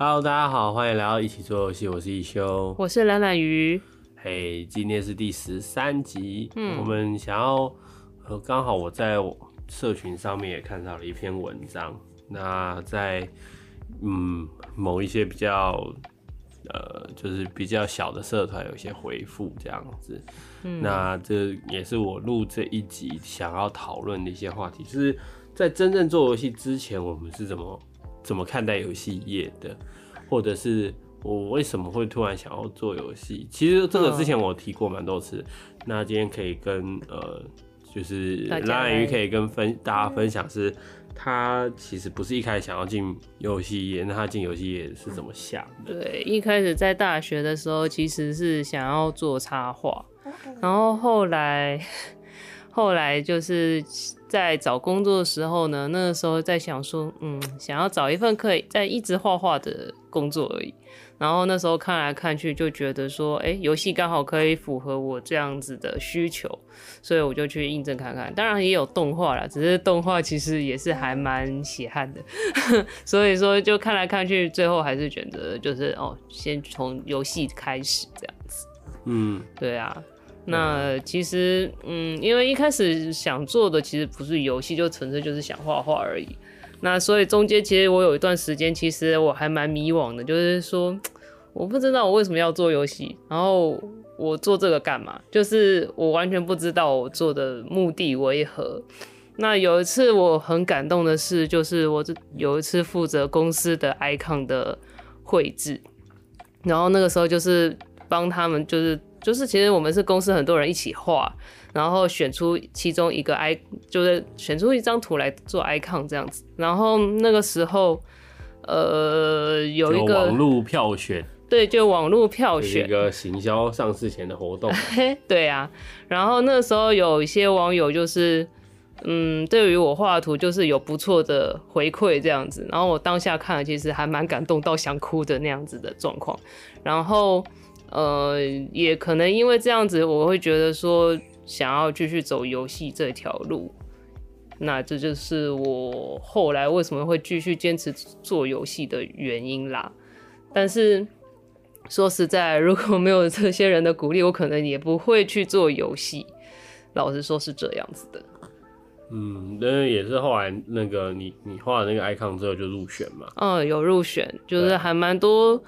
Hello，大家好，欢迎来到一起做游戏，我是一休，我是懒懒鱼。嘿今天是第十三集，嗯，我们想要，呃，刚好我在社群上面也看到了一篇文章，那在嗯某一些比较。呃，就是比较小的社团有一些回复这样子，嗯，那这也是我录这一集想要讨论的一些话题，就是在真正做游戏之前，我们是怎么怎么看待游戏业的，或者是我为什么会突然想要做游戏？其实这个之前我提过蛮多次，嗯，那今天可以跟呃，就是懒懒鱼可以跟分大家分享是。他其实不是一开始想要进游戏业，那他进游戏业是怎么想的？对，一开始在大学的时候其实是想要做插画，然后后来 后来就是在找工作的时候呢，那个时候在想说，嗯，想要找一份可以在一直画画的工作而已。然后那时候看来看去就觉得说，哎，游戏刚好可以符合我这样子的需求，所以我就去应征看看。当然也有动画啦，只是动画其实也是还蛮 血汗的，所以说就看来看去，最后还是选择就是哦，先从游戏开始这样子。嗯，对啊。那其实，嗯，因为一开始想做的其实不是游戏，就纯粹就是想画画而已。那所以中间其实我有一段时间，其实我还蛮迷惘的，就是说我不知道我为什么要做游戏，然后我做这个干嘛？就是我完全不知道我做的目的为何。那有一次我很感动的事，就是我有一次负责公司的 icon 的绘制，然后那个时候就是帮他们，就是就是其实我们是公司很多人一起画。然后选出其中一个 i，就是选出一张图来做 icon 这样子。然后那个时候，呃，有一个网络票选，对，就网络票选一个行销上市前的活动。对啊，然后那时候有一些网友就是，嗯，对于我画的图就是有不错的回馈这样子。然后我当下看了，其实还蛮感动到想哭的那样子的状况。然后，呃，也可能因为这样子，我会觉得说。想要继续走游戏这条路，那这就是我后来为什么会继续坚持做游戏的原因啦。但是说实在，如果没有这些人的鼓励，我可能也不会去做游戏。老实说，是这样子的。嗯，那也是后来那个你你画的那个 icon 之后就入选嘛？嗯，有入选，就是还蛮多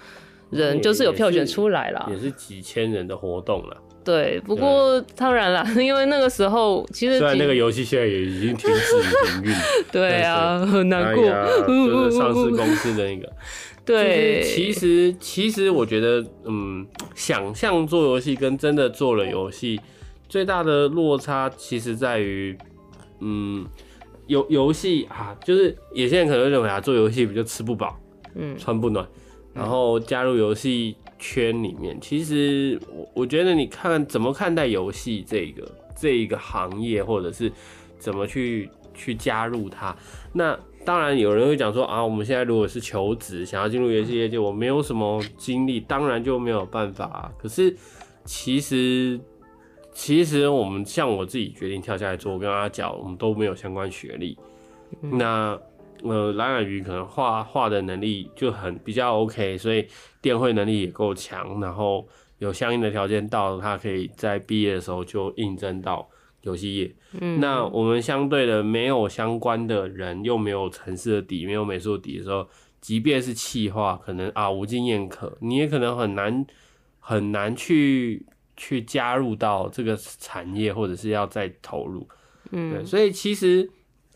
人，就是有票选出来了，也是几千人的活动了。对，不过当然啦，因为那个时候其实虽然那个游戏现在也已经停止营运，对啊，很难过。就是上市公司的那个，对，其实其实我觉得，嗯，想象做游戏跟真的做了游戏最大的落差，其实在于，嗯，游游戏啊，就是有些人可能认为啊，做游戏不就吃不饱，嗯，穿不暖，然后加入游戏。圈里面，其实我我觉得你看怎么看待游戏这个这一个行业，或者是怎么去去加入它。那当然有人会讲说啊，我们现在如果是求职，想要进入游戏业界，我没有什么经历，当然就没有办法啊。可是其实其实我们像我自己决定跳下来做，我跟他讲，我们都没有相关学历，那。呃，蓝染鱼可能画画的能力就很比较 OK，所以电绘能力也够强，然后有相应的条件到，他可以在毕业的时候就应征到游戏业。嗯，那我们相对的没有相关的人，又没有城市的底，没有美术底的时候，即便是企划，可能啊无经验可，你也可能很难很难去去加入到这个产业，或者是要再投入。嗯，对，所以其实。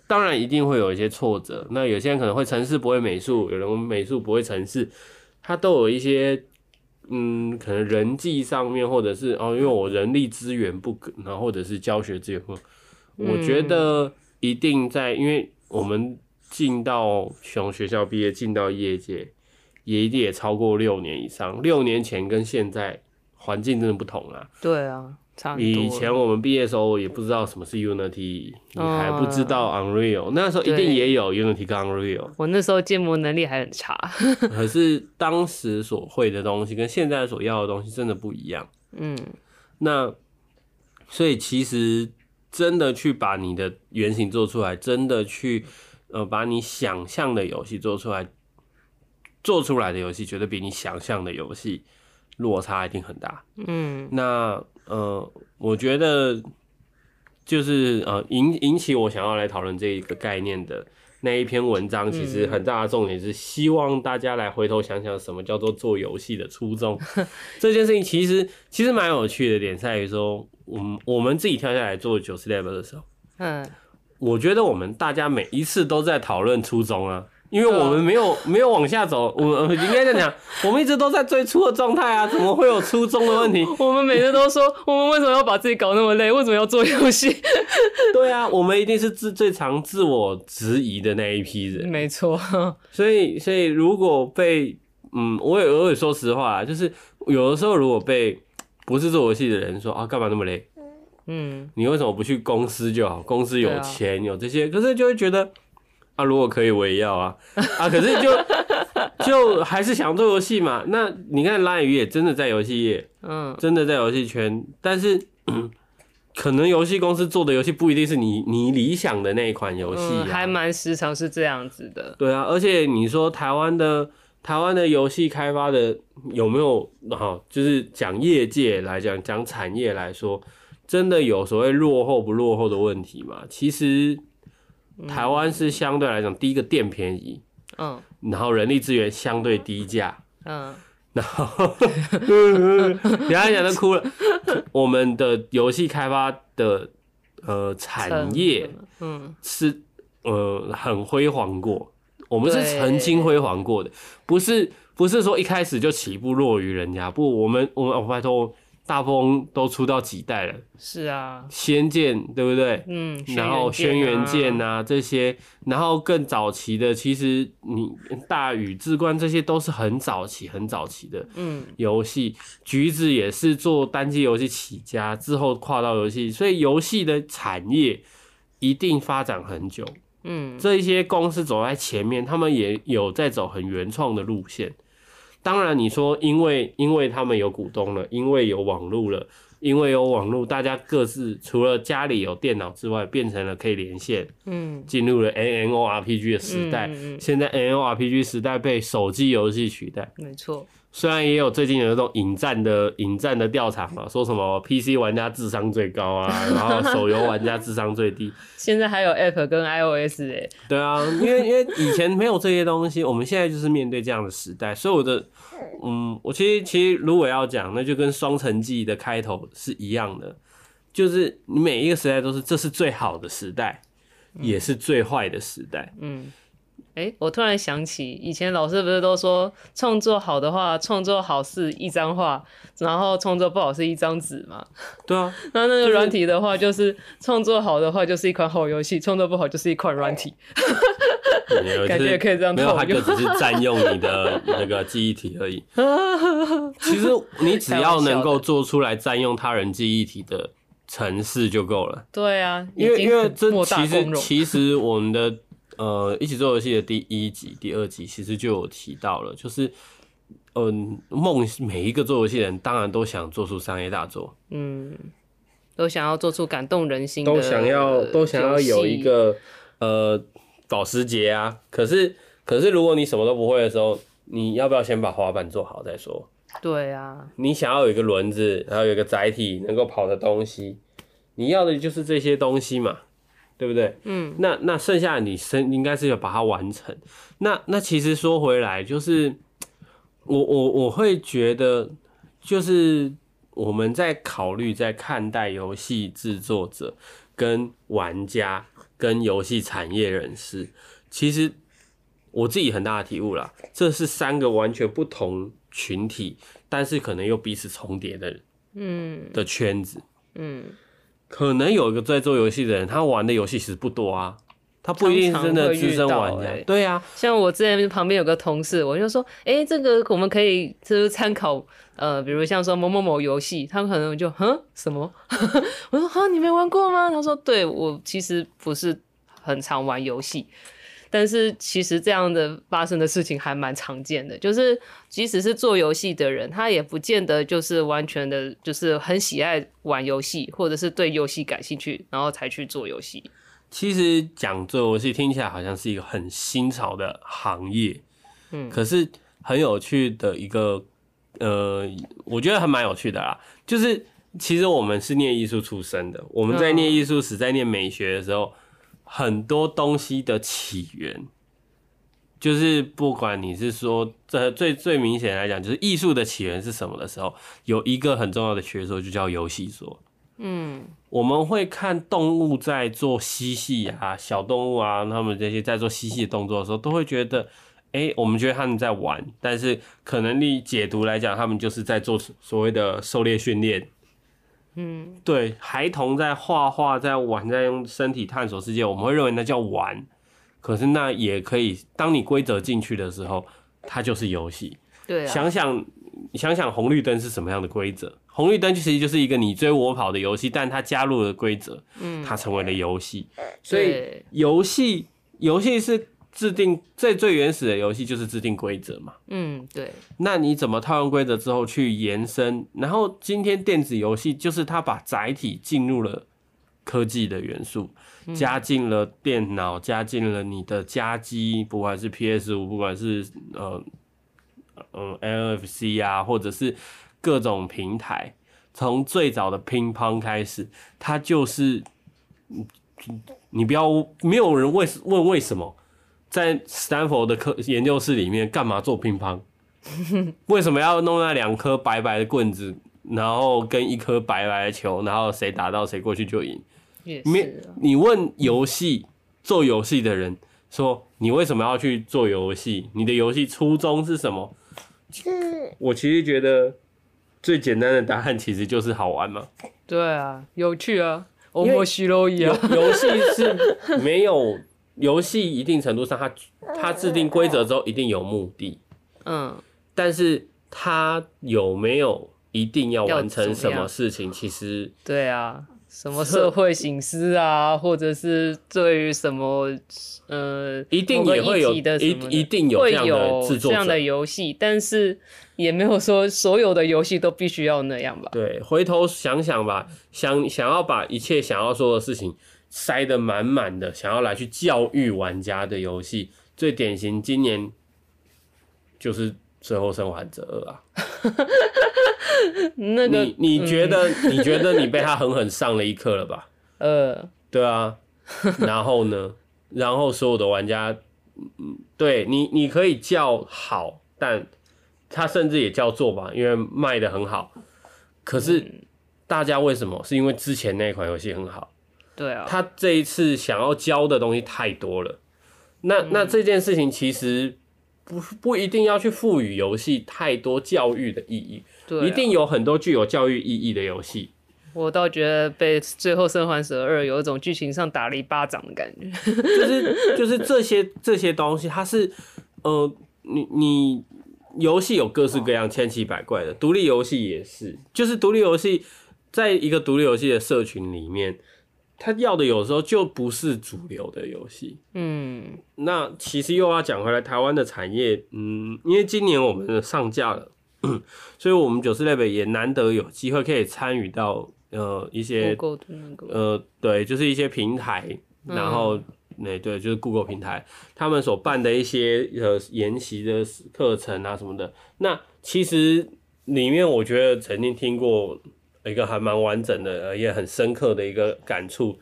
当然一定会有一些挫折，那有些人可能会城市不会美术，有人美术不会城市，他都有一些，嗯，可能人际上面或者是哦，因为我人力资源不够，然后或者是教学资源不，我觉得一定在，因为我们进到从学校毕业进到业界，也一定也超过六年以上，六年前跟现在环境真的不同啊。对啊。以前我们毕业的时候也不知道什么是 Unity，你还不知道 Unreal，那时候一定也有 Unity 跟 Unreal。我那时候建模能力还很差，可是当时所会的东西跟现在所要的东西真的不一样。嗯，那所以其实真的去把你的原型做出来，真的去呃把你想象的游戏做出来，做出来的游戏绝对比你想象的游戏落差一定很大。嗯，那呃，我觉得就是呃引引起我想要来讨论这一个概念的那一篇文章，其实很大的重点是希望大家来回头想想什么叫做做游戏的初衷。这件事情其实其实蛮有趣的点在于说，我们我们自己跳下来做九十 level 的时候，嗯。我觉得我们大家每一次都在讨论初衷啊，因为我们没有没有往下走，我们应该这样讲，我们一直都在最初的状态啊，怎么会有初中的问题？我们每次都说，我们为什么要把自己搞那么累？为什么要做游戏？对啊，我们一定是自最常自我质疑的那一批人。没错，所以所以如果被嗯，我也我也说实话，就是有的时候如果被不是做游戏的人说啊，干嘛那么累？嗯，你为什么不去公司就好？公司有钱，有这些，可是就会觉得啊，如果可以我也要啊啊！可是就 就还是想做游戏嘛。那你看兰屿也真的在游戏业，嗯，真的在游戏圈，但是 可能游戏公司做的游戏不一定是你你理想的那一款游戏，啊，还蛮时常是这样子的。对啊，而且你说台湾的台湾的游戏开发的有没有好？就是讲业界来讲，讲产业来说。真的有所谓落后不落后的问题吗？其实台湾是相对来讲，第一个电便宜，嗯，然后人力资源相对低价，嗯，然后，等下讲都哭了。我们的游戏开发的呃产业，嗯，是呃很辉煌过，我们是曾经辉煌过的，不是不是说一开始就起步落于人家，不，我们我们我拜托。大风都出到几代了？是啊，仙剑对不对？嗯，然后轩辕剑啊这些，然后更早期的，其实你大禹志冠这些都是很早期、很早期的嗯游戏。橘子也是做单机游戏起家，之后跨到游戏，所以游戏的产业一定发展很久。嗯，这一些公司走在前面，他们也有在走很原创的路线。当然，你说因为因为他们有股东了，因为有网络了，因为有网络，大家各自除了家里有电脑之外，变成了可以连线，嗯，进入了 N N O R P G 的时代。嗯嗯、现在 N N O R P G 时代被手机游戏取代，没错。虽然也有最近有那种引战的引战的调查嘛，说什么 PC 玩家智商最高啊，然后手游玩家智商最低。现在还有 App 跟 iOS 哎、欸。对啊，因为因为以前没有这些东西，我们现在就是面对这样的时代，所以我的嗯，我其实其实如果要讲，那就跟双城记的开头是一样的，就是你每一个时代都是这是最好的时代，也是最坏的时代。嗯。哎、欸，我突然想起，以前老师不是都说，创作好的话，创作好是一张画，然后创作不好是一张纸嘛？对啊。那那个软体的话，就是创作好的话就是一款好游戏，创作不好就是一款软体。感觉也可以这样。没有，它就只是占用你的那个记忆体而已。其实你只要能够做出来占用他人记忆体的程式就够了。对啊，因为因为这其实其实我们的。呃，一起做游戏的第一集、第二集其实就有提到了，就是，嗯、呃，梦每一个做游戏人当然都想做出商业大作，嗯，都想要做出感动人心的，都想要都想要有一个呃保时捷啊。可是可是如果你什么都不会的时候，你要不要先把滑板做好再说？对啊，你想要有一个轮子，然后有一个载体能够跑的东西，你要的就是这些东西嘛。对不对？嗯，那那剩下的你生应该是要把它完成。那那其实说回来，就是我我我会觉得，就是我们在考虑在看待游戏制作者、跟玩家、跟游戏产业人士，其实我自己很大的体悟啦，这是三个完全不同群体，但是可能又彼此重叠的，嗯，的圈子，嗯。可能有一个在做游戏的人，他玩的游戏其实不多啊，他不一定是真的资深玩家。对啊，像我之前旁边有个同事，我就说，哎、欸，这个我们可以就是参考，呃，比如像说某某某游戏，他们可能就，哼，什么？我说，哈，你没玩过吗？他说，对，我其实不是很常玩游戏。但是其实这样的发生的事情还蛮常见的，就是即使是做游戏的人，他也不见得就是完全的，就是很喜爱玩游戏，或者是对游戏感兴趣，然后才去做游戏。其实讲做游戏听起来好像是一个很新潮的行业，嗯，可是很有趣的一个，呃，我觉得还蛮有趣的啦。就是其实我们是念艺术出身的，我们在念艺术史，在念美学的时候，很多东西的起源，就是不管你是说这最最明显来讲，就是艺术的起源是什么的时候，有一个很重要的学说就叫游戏说。嗯，我们会看动物在做嬉戏啊，小动物啊，他们这些在做嬉戏的动作的时候，都会觉得，哎、欸，我们觉得他们在玩，但是可能你解读来讲，他们就是在做所谓的狩猎训练。嗯，对，孩童在画画，在玩，在用身体探索世界，我们会认为那叫玩，可是那也可以，当你规则进去的时候，它就是游戏。对、啊，想想，想想红绿灯是什么样的规则？红绿灯其实就是一个你追我跑的游戏，但它加入了规则，它成为了游戏。所以游戏游戏是制定最最原始的游戏就是制定规则嘛。嗯，对。那你怎么套用规则之后去延伸？然后今天电子游戏就是它把载体进入了科技的元素，加进了电脑，加进了你的家机，不管是 PS 五，不管是呃嗯 NFC 啊，或者是。各种平台，从最早的乒乓开始，它就是，你不要没有人问问为什么，在斯坦福的科研究室里面干嘛做乒乓？为什么要弄那两颗白白的棍子，然后跟一颗白白的球，然后谁打到谁过去就赢？没，你问游戏做游戏的人说，你为什么要去做游戏？你的游戏初衷是什么？我其实觉得。最简单的答案其实就是好玩嘛。对啊，有趣啊，我们虚荣一样。游戏是没有游戏，一定程度上它，它它制定规则之后一定有目的。嗯，但是它有没有一定要完成什么事情？其实对啊。什么社会省思啊，或者是对于什么呃，一定也会有的一一定有这样的制作这样的游戏，但是也没有说所有的游戏都必须要那样吧？对，回头想想吧，想想要把一切想要说的事情塞得满满的，想要来去教育玩家的游戏，最典型今年就是。最后生还者二啊，那个你你觉得、嗯、你觉得你被他狠狠上了一课了吧？呃，对啊，然后呢？然后所有的玩家，嗯，对你你可以叫好，但他甚至也叫做吧，因为卖的很好。可是大家为什么？是因为之前那款游戏很好。对啊，他这一次想要教的东西太多了。那那这件事情其实。不不一定要去赋予游戏太多教育的意义，对啊，一定有很多具有教育意义的游戏。我倒觉得被《最后生还者二》有一种剧情上打了一巴掌的感觉，就是 就是这些这些东西，它是呃，你你游戏有各式各样千奇百怪的，独立游戏也是，就是独立游戏在一个独立游戏的社群里面。他要的有时候就不是主流的游戏，嗯，那其实又要讲回来，台湾的产业，嗯，因为今年我们上架了，所以我们九四 Level 也难得有机会可以参与到呃一些呃对，就是一些平台，然后那对，就是 Google 平台他们所办的一些呃研习的课程啊什么的，那其实里面我觉得曾经听过。一个还蛮完整的，也很深刻的一个感触，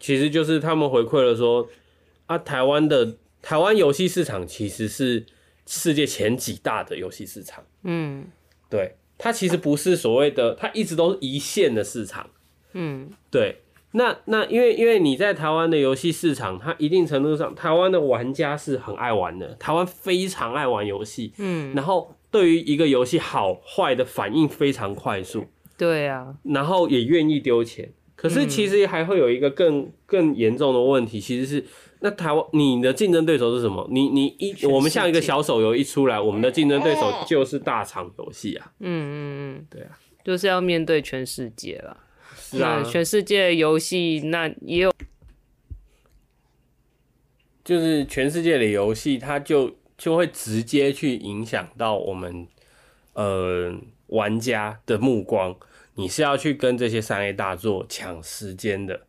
其实就是他们回馈了说，啊，台湾的台湾游戏市场其实是世界前几大的游戏市场，嗯，对，它其实不是所谓的，它一直都是一线的市场，嗯，对，那那因为因为你在台湾的游戏市场，它一定程度上，台湾的玩家是很爱玩的，台湾非常爱玩游戏，嗯，然后对于一个游戏好坏的反应非常快速。对啊，然后也愿意丢钱，可是其实还会有一个更更严重的问题，其实是那台湾你的竞争对手是什么？你你一我们像一个小手游一出来，我们的竞争对手就是大厂游戏啊。嗯嗯嗯，对啊，就是要面对全世界了。是啊，全世界游戏那也有，就是全世界的游戏，它就就会直接去影响到我们呃玩家的目光。你是要去跟这些三 A 大作抢时间的，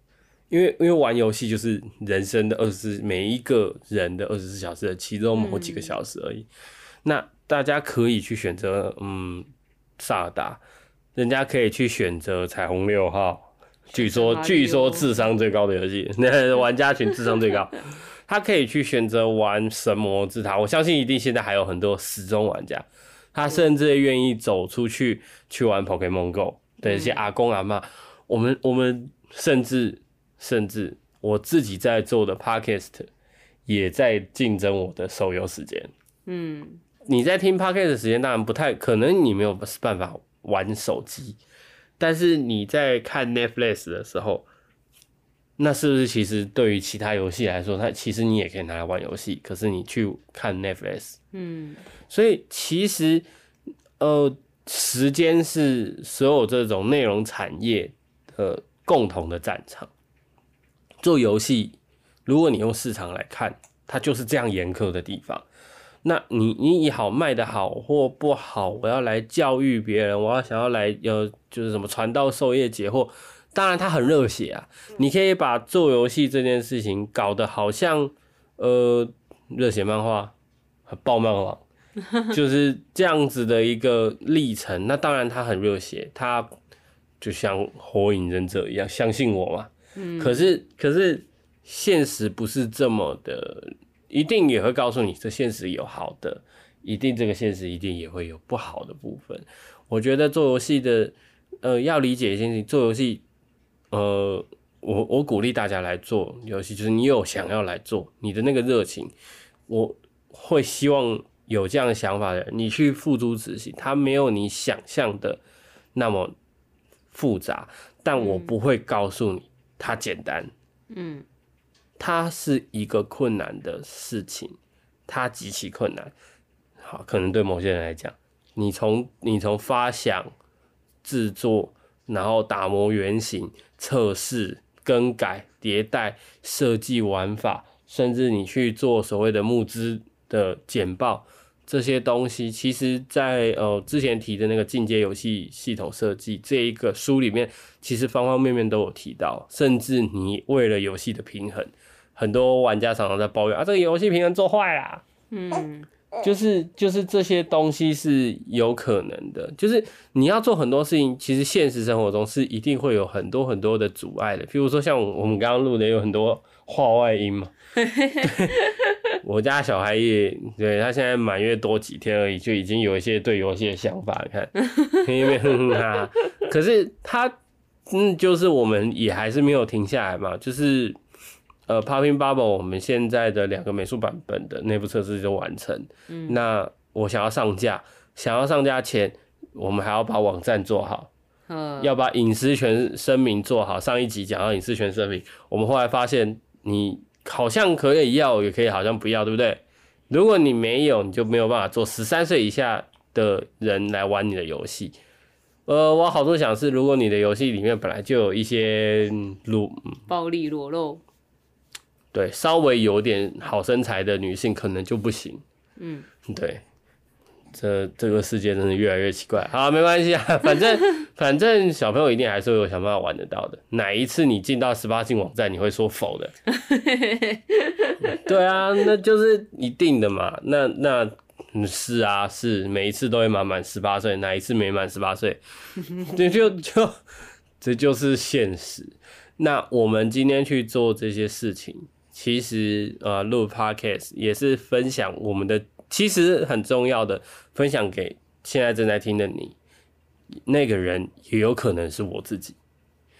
因为因为玩游戏就是人生的二十四，每一个人的二十四小时的其中某几个小时而已。嗯、那大家可以去选择，嗯，萨尔达，人家可以去选择彩虹六号，据说据说智商最高的游戏，那 玩家群智商最高，他可以去选择玩神魔之塔，我相信一定现在还有很多死忠玩家，他甚至愿意走出去去玩 Pokemon Go 的一些阿公阿嬷，我们我们甚至甚至我自己在做的 Podcast 也在竞争我的手游时间，嗯。你在听 Podcast 的时间当然不太可能，你没有办法玩手机，但是你在看 Netflix 的时候，那是不是其实对于其他游戏来说，它其实你也可以拿来玩游戏，可是你去看 Netflix，嗯，所以其实呃，时间是所有这种内容产业的共同的战场。做游戏，如果你用市场来看，它就是这样严苛的地方。那你你以好卖的好或不好，我要来教育别人，我要想要来呃就是什么传道授业解惑，当然他很热血啊。你可以把做游戏这件事情搞得好像呃热血漫画、爆漫网，就是这样子的一个历程。那当然他很热血，他就像火影忍者一样，相信我嘛。可是可是现实不是这么的。一定也会告诉你，这现实有好的，一定这个现实一定也会有不好的部分。我觉得做游戏的，呃，要理解一件事情，做游戏，呃，我我鼓励大家来做游戏，就是你有想要来做，你的那个热情，我会希望有这样的想法的人，你去付诸执行，它没有你想象的那么复杂，但我不会告诉你它简单，嗯。它是一个困难的事情，它极其困难。好，可能对某些人来讲，你从你从发想、制作，然后打磨原型、测试、更改、迭代、设计玩法，甚至你去做所谓的募资的简报，这些东西，其实在呃之前提的那个进阶游戏系统设计这一个书里面，其实方方面面都有提到，甚至你为了游戏的平衡。很多玩家常常在抱怨啊，这个游戏平衡做坏啦。嗯，就是就是这些东西是有可能的，就是你要做很多事情，其实现实生活中是一定会有很多很多的阻碍的。譬如说像我们刚刚录的有很多话外音嘛。我家小孩也对他现在满月多几天而已，就已经有一些对游戏的想法。看，因为他，可是他嗯，就是我们也还是没有停下来嘛，就是。呃，Popping Bubble，我们现在的两个美术版本的内部测试就完成。嗯，那我想要上架，想要上架前，我们还要把网站做好，嗯，要把隐私权声明做好。上一集讲到隐私权声明，我们后来发现，你好像可以要，也可以好像不要，对不对？如果你没有，你就没有办法做十三岁以下的人来玩你的游戏。呃，我好多想是，如果你的游戏里面本来就有一些裸暴力裸露。对，稍微有点好身材的女性可能就不行。嗯，对，这这个世界真的越来越奇怪。好，没关系啊，反正反正小朋友一定还是会有想办法玩得到的。哪一次你进到十八禁网站，你会说否的？对啊，那就是一定的嘛。那那是啊，是每一次都会满满十八岁，哪一次没满十八岁？这就就这就是现实。那我们今天去做这些事情。其实，呃，录 podcast 也是分享我们的，其实很重要的，分享给现在正在听的你，那个人也有可能是我自己，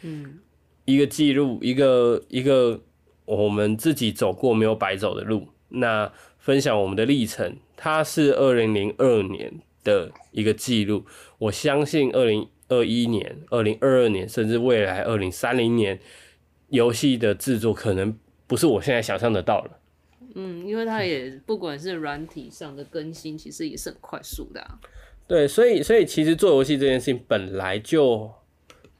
嗯，一个记录，一个一个我们自己走过没有白走的路，那分享我们的历程，它是二零零二年的一个记录，我相信二零二一年、二零二二年，甚至未来二零三零年，游戏的制作可能。不是我现在想象得到了，嗯，因为它也不管是软体上的更新，其实也是很快速的啊。对，所以所以其实做游戏这件事情本来就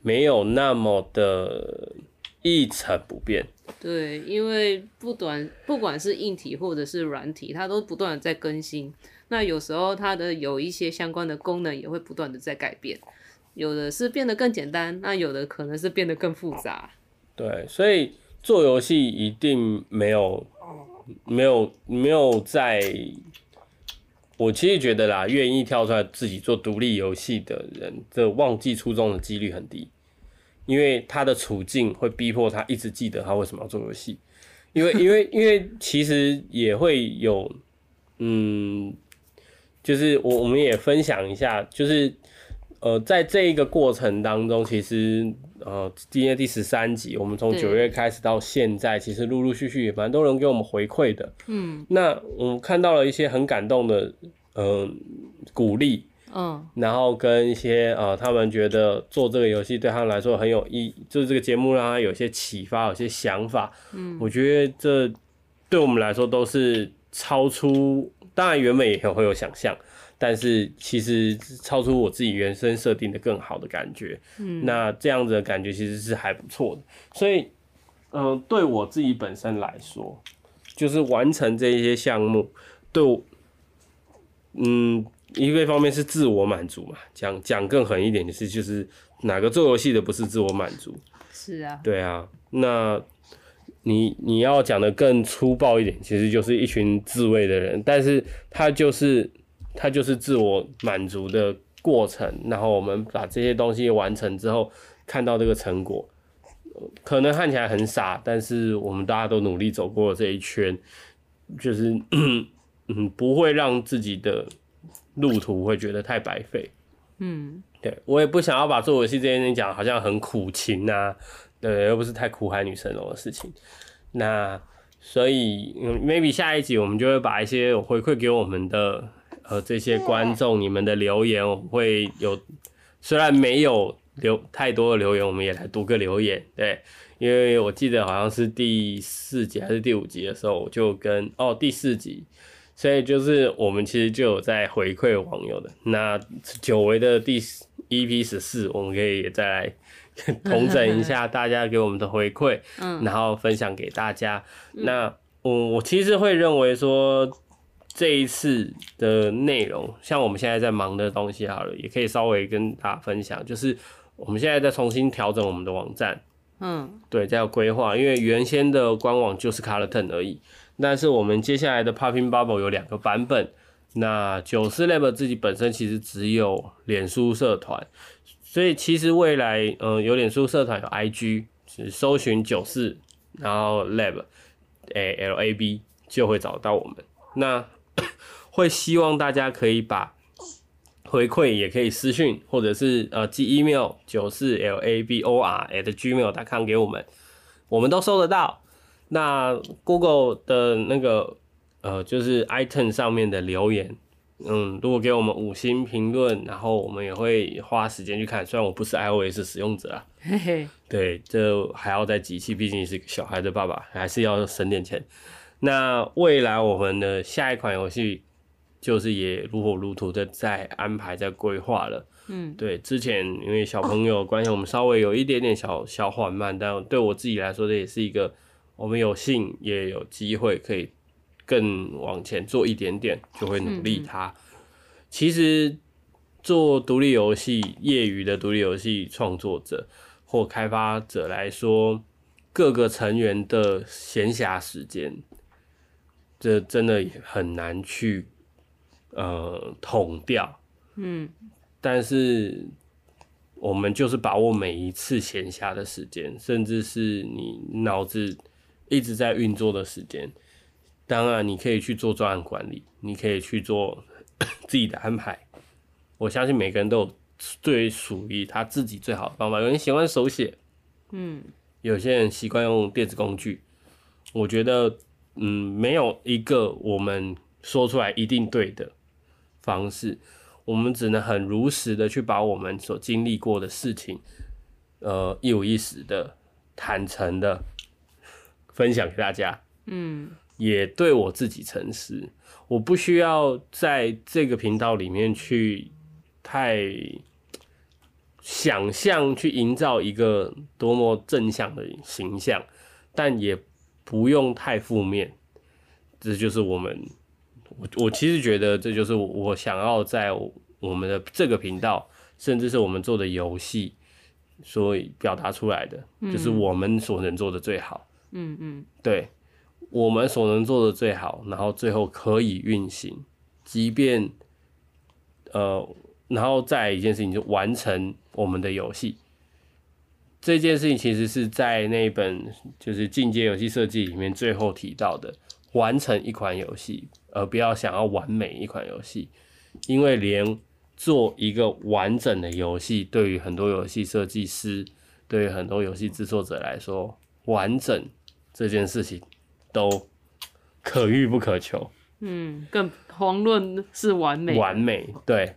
没有那么的一成不变。对，因为不短不管是硬体或者是软体，它都不断的在更新。那有时候它的有一些相关的功能也会不断的在改变，有的是变得更简单，那有的可能是变得更复杂。对，所以。做游戏一定没有，没有，没有在，我其实觉得啦，愿意跳出来自己做独立游戏的人，这忘记初衷的几率很低，因为他的处境会逼迫他一直记得他为什么要做游戏，因为 因为因为其实也会有，嗯，就是我我们也分享一下，就是呃，在这一个过程当中，其实。呃，今天第十三集，我们从九月开始到现在，其实陆陆续续也蛮多人给我们回馈的。嗯，那我们看到了一些很感动的，嗯、呃，鼓励，嗯，然后跟一些呃，他们觉得做这个游戏对他们来说很有意义，就是这个节目让他有些启发，有些想法。嗯，我觉得这对我们来说都是超出，当然原本也会有想象。但是其实超出我自己原生设定的更好的感觉，嗯，那这样子的感觉其实是还不错的。所以，嗯、呃，对我自己本身来说，就是完成这一些项目，对我，嗯，一个方面是自我满足嘛。讲讲更狠一点的是，就是哪个做游戏的不是自我满足？是啊，对啊。那你你要讲的更粗暴一点，其实就是一群自卫的人，但是他就是。它就是自我满足的过程，然后我们把这些东西完成之后，看到这个成果，可能看起来很傻，但是我们大家都努力走过了这一圈，就是 嗯，不会让自己的路途会觉得太白费。嗯，对，我也不想要把做游戏这件事情讲好像很苦情啊，对，又不是太苦海女神龙的事情。那所以嗯，maybe 下一集我们就会把一些回馈给我们的。呃，这些观众，你们的留言我会有，虽然没有留太多的留言，我们也来读个留言，对，因为我记得好像是第四集还是第五集的时候，我就跟哦第四集，所以就是我们其实就有在回馈网友的，那久违的第 EP 十四，我们可以也再来 统整一下大家给我们的回馈，嗯，然后分享给大家。那我我其实会认为说。这一次的内容，像我们现在在忙的东西，好了，也可以稍微跟大家分享。就是我们现在在重新调整我们的网站，嗯，对，在规划，因为原先的官网就是 Colorton 而已。但是我们接下来的 Popping Bubble 有两个版本。那九四 Lab 自己本身其实只有脸书社团，所以其实未来，嗯、呃，有脸书社团有 IG，是搜寻九四，然后 Lab，哎，L A B 就会找到我们。那 会希望大家可以把回馈也可以私讯，或者是呃寄 email 九四 l a b o r at gmail.com 给我们，我们都收得到。那 Google 的那个呃就是 iTunes 上面的留言，嗯，如果给我们五星评论，然后我们也会花时间去看。虽然我不是 iOS 使用者啊，嘿嘿，对，这还要再集气，毕竟是个小孩的爸爸，还是要省点钱。那未来我们的下一款游戏。就是也如火如荼的在安排在规划了，嗯，对，之前因为小朋友关系，我们稍微有一点点小小缓慢，但对我自己来说，这也是一个我们有幸也有机会可以更往前做一点点，就会努力它。其实做独立游戏，业余的独立游戏创作者或开发者来说，各个成员的闲暇时间，这真的很难去。呃，统掉，嗯，但是我们就是把握每一次闲暇的时间，甚至是你脑子一直在运作的时间。当然，你可以去做专案管理，你可以去做 自己的安排。我相信每个人都有最属于他自己最好的方法。有人喜欢手写，嗯，有些人习惯用电子工具。我觉得，嗯，没有一个我们说出来一定对的。方式，我们只能很如实的去把我们所经历过的事情，呃，一五一十的、坦诚的分享给大家。嗯，也对我自己诚实，我不需要在这个频道里面去太想象去营造一个多么正向的形象，但也不用太负面。这就是我们。我我其实觉得这就是我想要在我们的这个频道，甚至是我们做的游戏，所以表达出来的，就是我们所能做的最好。嗯嗯，对，我们所能做的最好，然后最后可以运行，即便呃，然后再一件事情就完成我们的游戏。这件事情其实是在那本就是进阶游戏设计里面最后提到的，完成一款游戏，而不要想要完美一款游戏，因为连做一个完整的游戏，对于很多游戏设计师，对于很多游戏制作者来说，完整这件事情都可遇不可求。嗯，更遑论是完美。完美，对，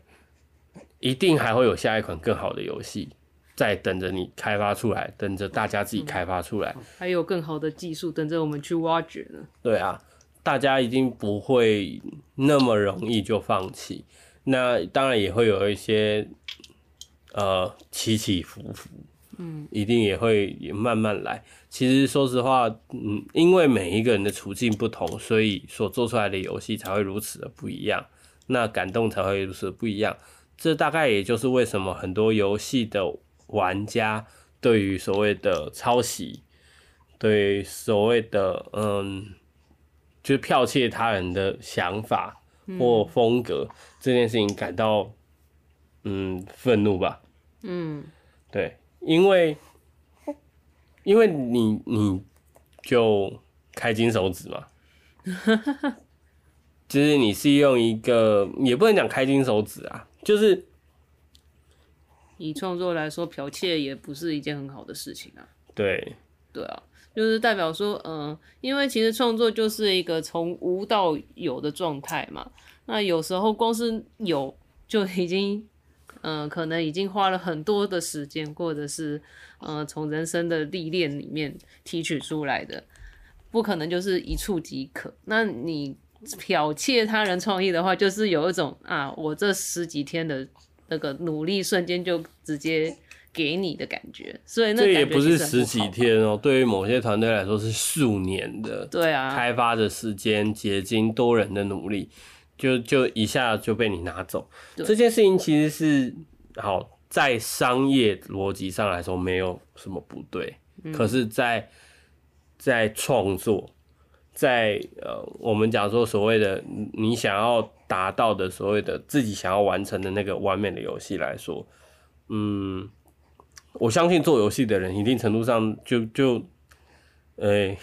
一定还会有下一款更好的游戏。在等着你开发出来，等着大家自己开发出来，嗯、还有更好的技术等着我们去挖掘呢。对啊，大家已经不会那么容易就放弃。那当然也会有一些呃起起伏伏，嗯，一定也会也慢慢来。其实说实话，嗯，因为每一个人的处境不同，所以所做出来的游戏才会如此的不一样，那感动才会如此的不一样。这大概也就是为什么很多游戏的。玩家对于所谓的抄袭，对所谓的嗯，就是剽窃他人的想法或风格、嗯、这件事情感到嗯愤怒吧。嗯，对，因为因为你你就开金手指嘛，就是你是用一个也不能讲开金手指啊，就是。以创作来说，剽窃也不是一件很好的事情啊。对，对啊，就是代表说，嗯、呃，因为其实创作就是一个从无到有的状态嘛。那有时候光是有就已经，嗯、呃，可能已经花了很多的时间，或者是，呃，从人生的历练里面提取出来的，不可能就是一触即可。那你剽窃他人创意的话，就是有一种啊，我这十几天的。那个努力瞬间就直接给你的感觉，所以那这也不是十几天哦、喔，对于某些团队来说是数年的，对啊，开发的时间、结晶多人的努力，就就一下就被你拿走。这件事情其实是好在商业逻辑上来说没有什么不对，嗯、可是在，在在创作。在呃，我们讲说所谓的你想要达到的所谓的自己想要完成的那个完美的游戏来说，嗯，我相信做游戏的人一定程度上就就，哎、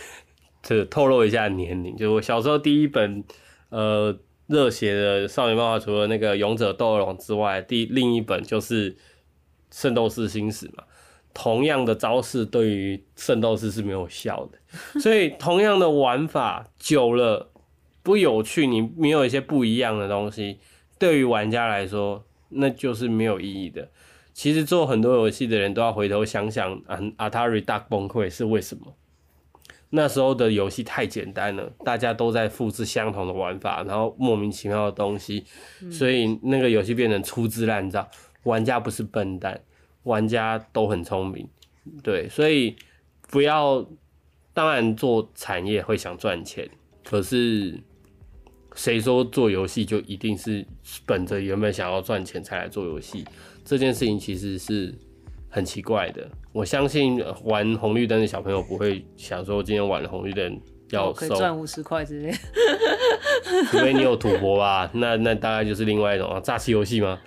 这透露一下年龄，就我小时候第一本呃热血的少年漫画，除了那个勇者斗恶龙之外，第另一本就是圣斗士星矢嘛。同样的招式对于圣斗士是没有效的，所以同样的玩法久了不有趣，你没有一些不一样的东西，对于玩家来说那就是没有意义的。其实做很多游戏的人都要回头想想，啊，Atari 大崩溃是为什么？那时候的游戏太简单了，大家都在复制相同的玩法，然后莫名其妙的东西，所以那个游戏变成粗制滥造。玩家不是笨蛋。玩家都很聪明，对，所以不要。当然做产业会想赚钱，可是谁说做游戏就一定是本着原本想要赚钱才来做游戏？这件事情其实是很奇怪的。我相信玩红绿灯的小朋友不会想说今天玩了红绿灯要收赚五十块之类，除非你有赌博吧？那那大概就是另外一种啊，诈欺游戏吗？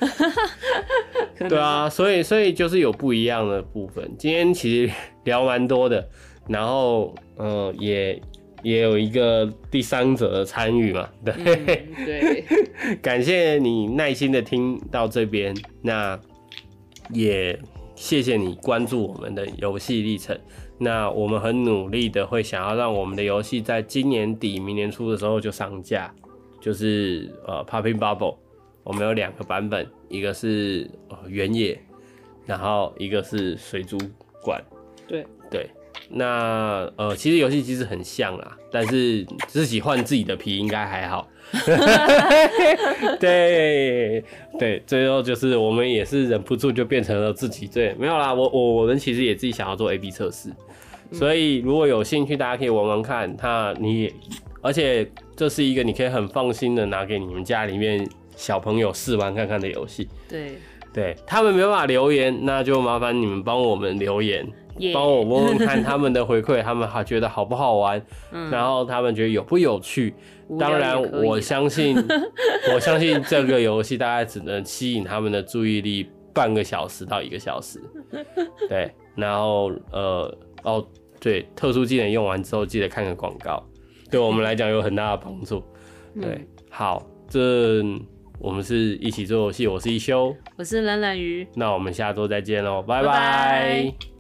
对啊，所以所以就是有不一样的部分。今天其实聊蛮多的，然后嗯、呃，也也有一个第三者的参与嘛，对、嗯、对。感谢你耐心的听到这边，那也谢谢你关注我们的游戏历程。那我们很努力的会想要让我们的游戏在今年底、明年初的时候就上架，就是呃，Popping Bubble。我们有两个版本，一个是原野，然后一个是水族馆。对对，那呃，其实游戏机制很像啦，但是自己换自己的皮应该还好。对对，最后就是我们也是忍不住就变成了自己。对，没有啦，我我我们其实也自己想要做 A/B 测试，所以如果有兴趣，大家可以玩玩看。它你，而且这是一个你可以很放心的拿给你们家里面。小朋友试玩看看的游戏，对对他们没办法留言，那就麻烦你们帮我们留言，帮我问问看他们的回馈，他们还觉得好不好玩，嗯然后他们觉得有不有趣。当然，我相信，我相信这个游戏大概只能吸引他们的注意力半个小时到一个小时。对，然后呃，哦，对，特殊技能用完之后记得看个广告，对我们来讲有很大的帮助。对，嗯好，这我们是一起做游戏，我是一休，我是懒懒鱼。那我们下周再见喽，拜拜。拜拜